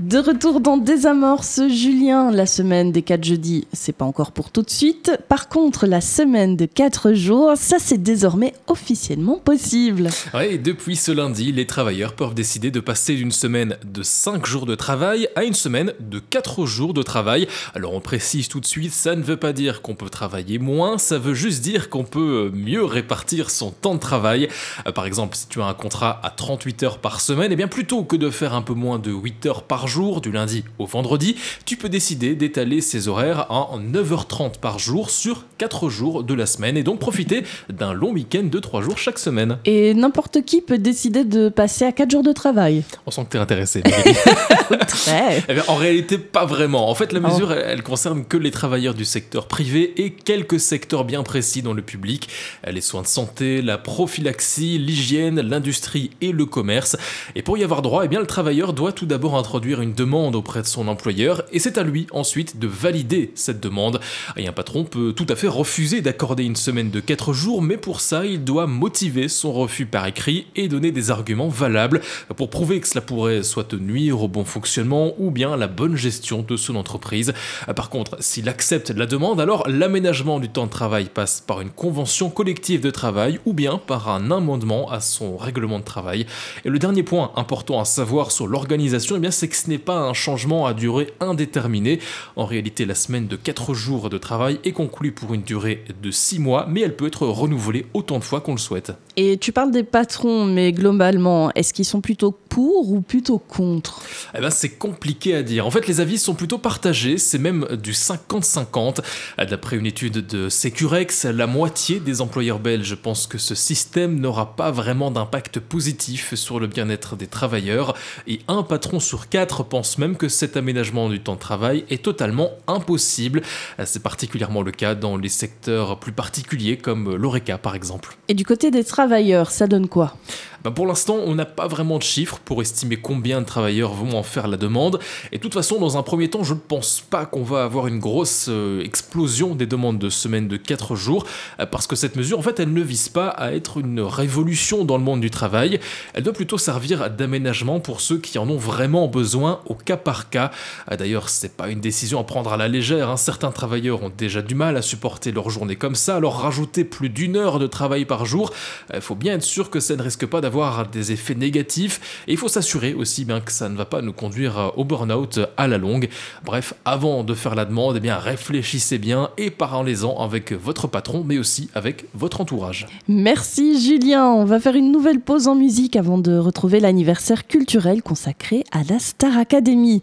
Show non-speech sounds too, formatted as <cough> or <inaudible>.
De retour dans Désamorce, Julien, la semaine des 4 jeudis, c'est pas encore pour tout de suite. Par contre, la semaine de 4 jours, ça c'est désormais officiellement possible. Oui, depuis ce lundi, les travailleurs peuvent décider de passer d'une semaine de 5 jours de travail à une semaine de 4 jours de travail. Alors on précise tout de suite, ça ne veut pas dire qu'on peut travailler moins, ça veut juste dire qu'on peut mieux répartir son temps de travail. Euh, par exemple, si tu as un contrat à 38 heures par semaine, et eh bien plutôt que de faire un peu moins de 8 heures par jour, du lundi au vendredi, tu peux décider d'étaler ces horaires en 9h30 par jour sur 4 jours de la semaine et donc profiter d'un long week-end de 3 jours chaque semaine. Et n'importe qui peut décider de passer à 4 jours de travail. On sent que tu es intéressé. <laughs> Très. Eh en réalité, pas vraiment. En fait, la oh. mesure, elle, concerne que les travailleurs du secteur privé et quelques secteurs bien précis dans le public. Les soins de santé, la prophylaxie, l'hygiène, l'industrie et le commerce. Et pour y avoir droit, eh bien, le travailleur doit tout d'abord introduire une demande auprès de son employeur et c'est à lui ensuite de valider cette demande. Un patron peut tout à fait refuser d'accorder une semaine de 4 jours, mais pour ça, il doit motiver son refus par écrit et donner des arguments valables pour prouver que cela pourrait soit nuire au bon fonctionnement ou bien à la bonne gestion de son entreprise. Par contre, s'il accepte la demande, alors l'aménagement du temps de travail passe par une convention collective de travail ou bien par un amendement à son règlement de travail. Et le dernier point important à savoir sur l'organisation, eh bien c'est que ce n'est pas un changement à durée indéterminée. En réalité, la semaine de 4 jours de travail est conclue pour une durée de 6 mois, mais elle peut être renouvelée autant de fois qu'on le souhaite. Et tu parles des patrons, mais globalement, est-ce qu'ils sont plutôt pour ou plutôt contre? Eh ben, c'est compliqué à dire. En fait, les avis sont plutôt partagés, c'est même du 50-50. D'après une étude de Securex, la moitié des employeurs belges pensent que ce système n'aura pas vraiment d'impact positif sur le bien-être des travailleurs, et un patron sur quatre pense même que cet aménagement du temps de travail est totalement impossible. C'est particulièrement le cas dans les secteurs plus particuliers comme l'ORECA par exemple. Et du côté des travailleurs, ça donne quoi? Bah, pour l'instant, on n'a pas vraiment de chiffres pour estimer combien de travailleurs vont en faire la demande. Et de toute façon, dans un premier temps, je ne pense pas qu'on va avoir une grosse euh, explosion des demandes de semaine de 4 jours, euh, parce que cette mesure, en fait, elle ne vise pas à être une révolution dans le monde du travail. Elle doit plutôt servir d'aménagement pour ceux qui en ont vraiment besoin au cas par cas. Euh, d'ailleurs, c'est pas une décision à prendre à la légère. Hein. Certains travailleurs ont déjà du mal à supporter leur journée comme ça, alors rajouter plus d'une heure de travail par jour, il faut bien être sûr que ça ne risque pas d'avoir des effets négatifs et il faut s'assurer aussi bien que ça ne va pas nous conduire au burn-out à la longue. Bref, avant de faire la demande, eh bien réfléchissez bien et parlez-en avec votre patron mais aussi avec votre entourage. Merci Julien, on va faire une nouvelle pause en musique avant de retrouver l'anniversaire culturel consacré à la Star Academy.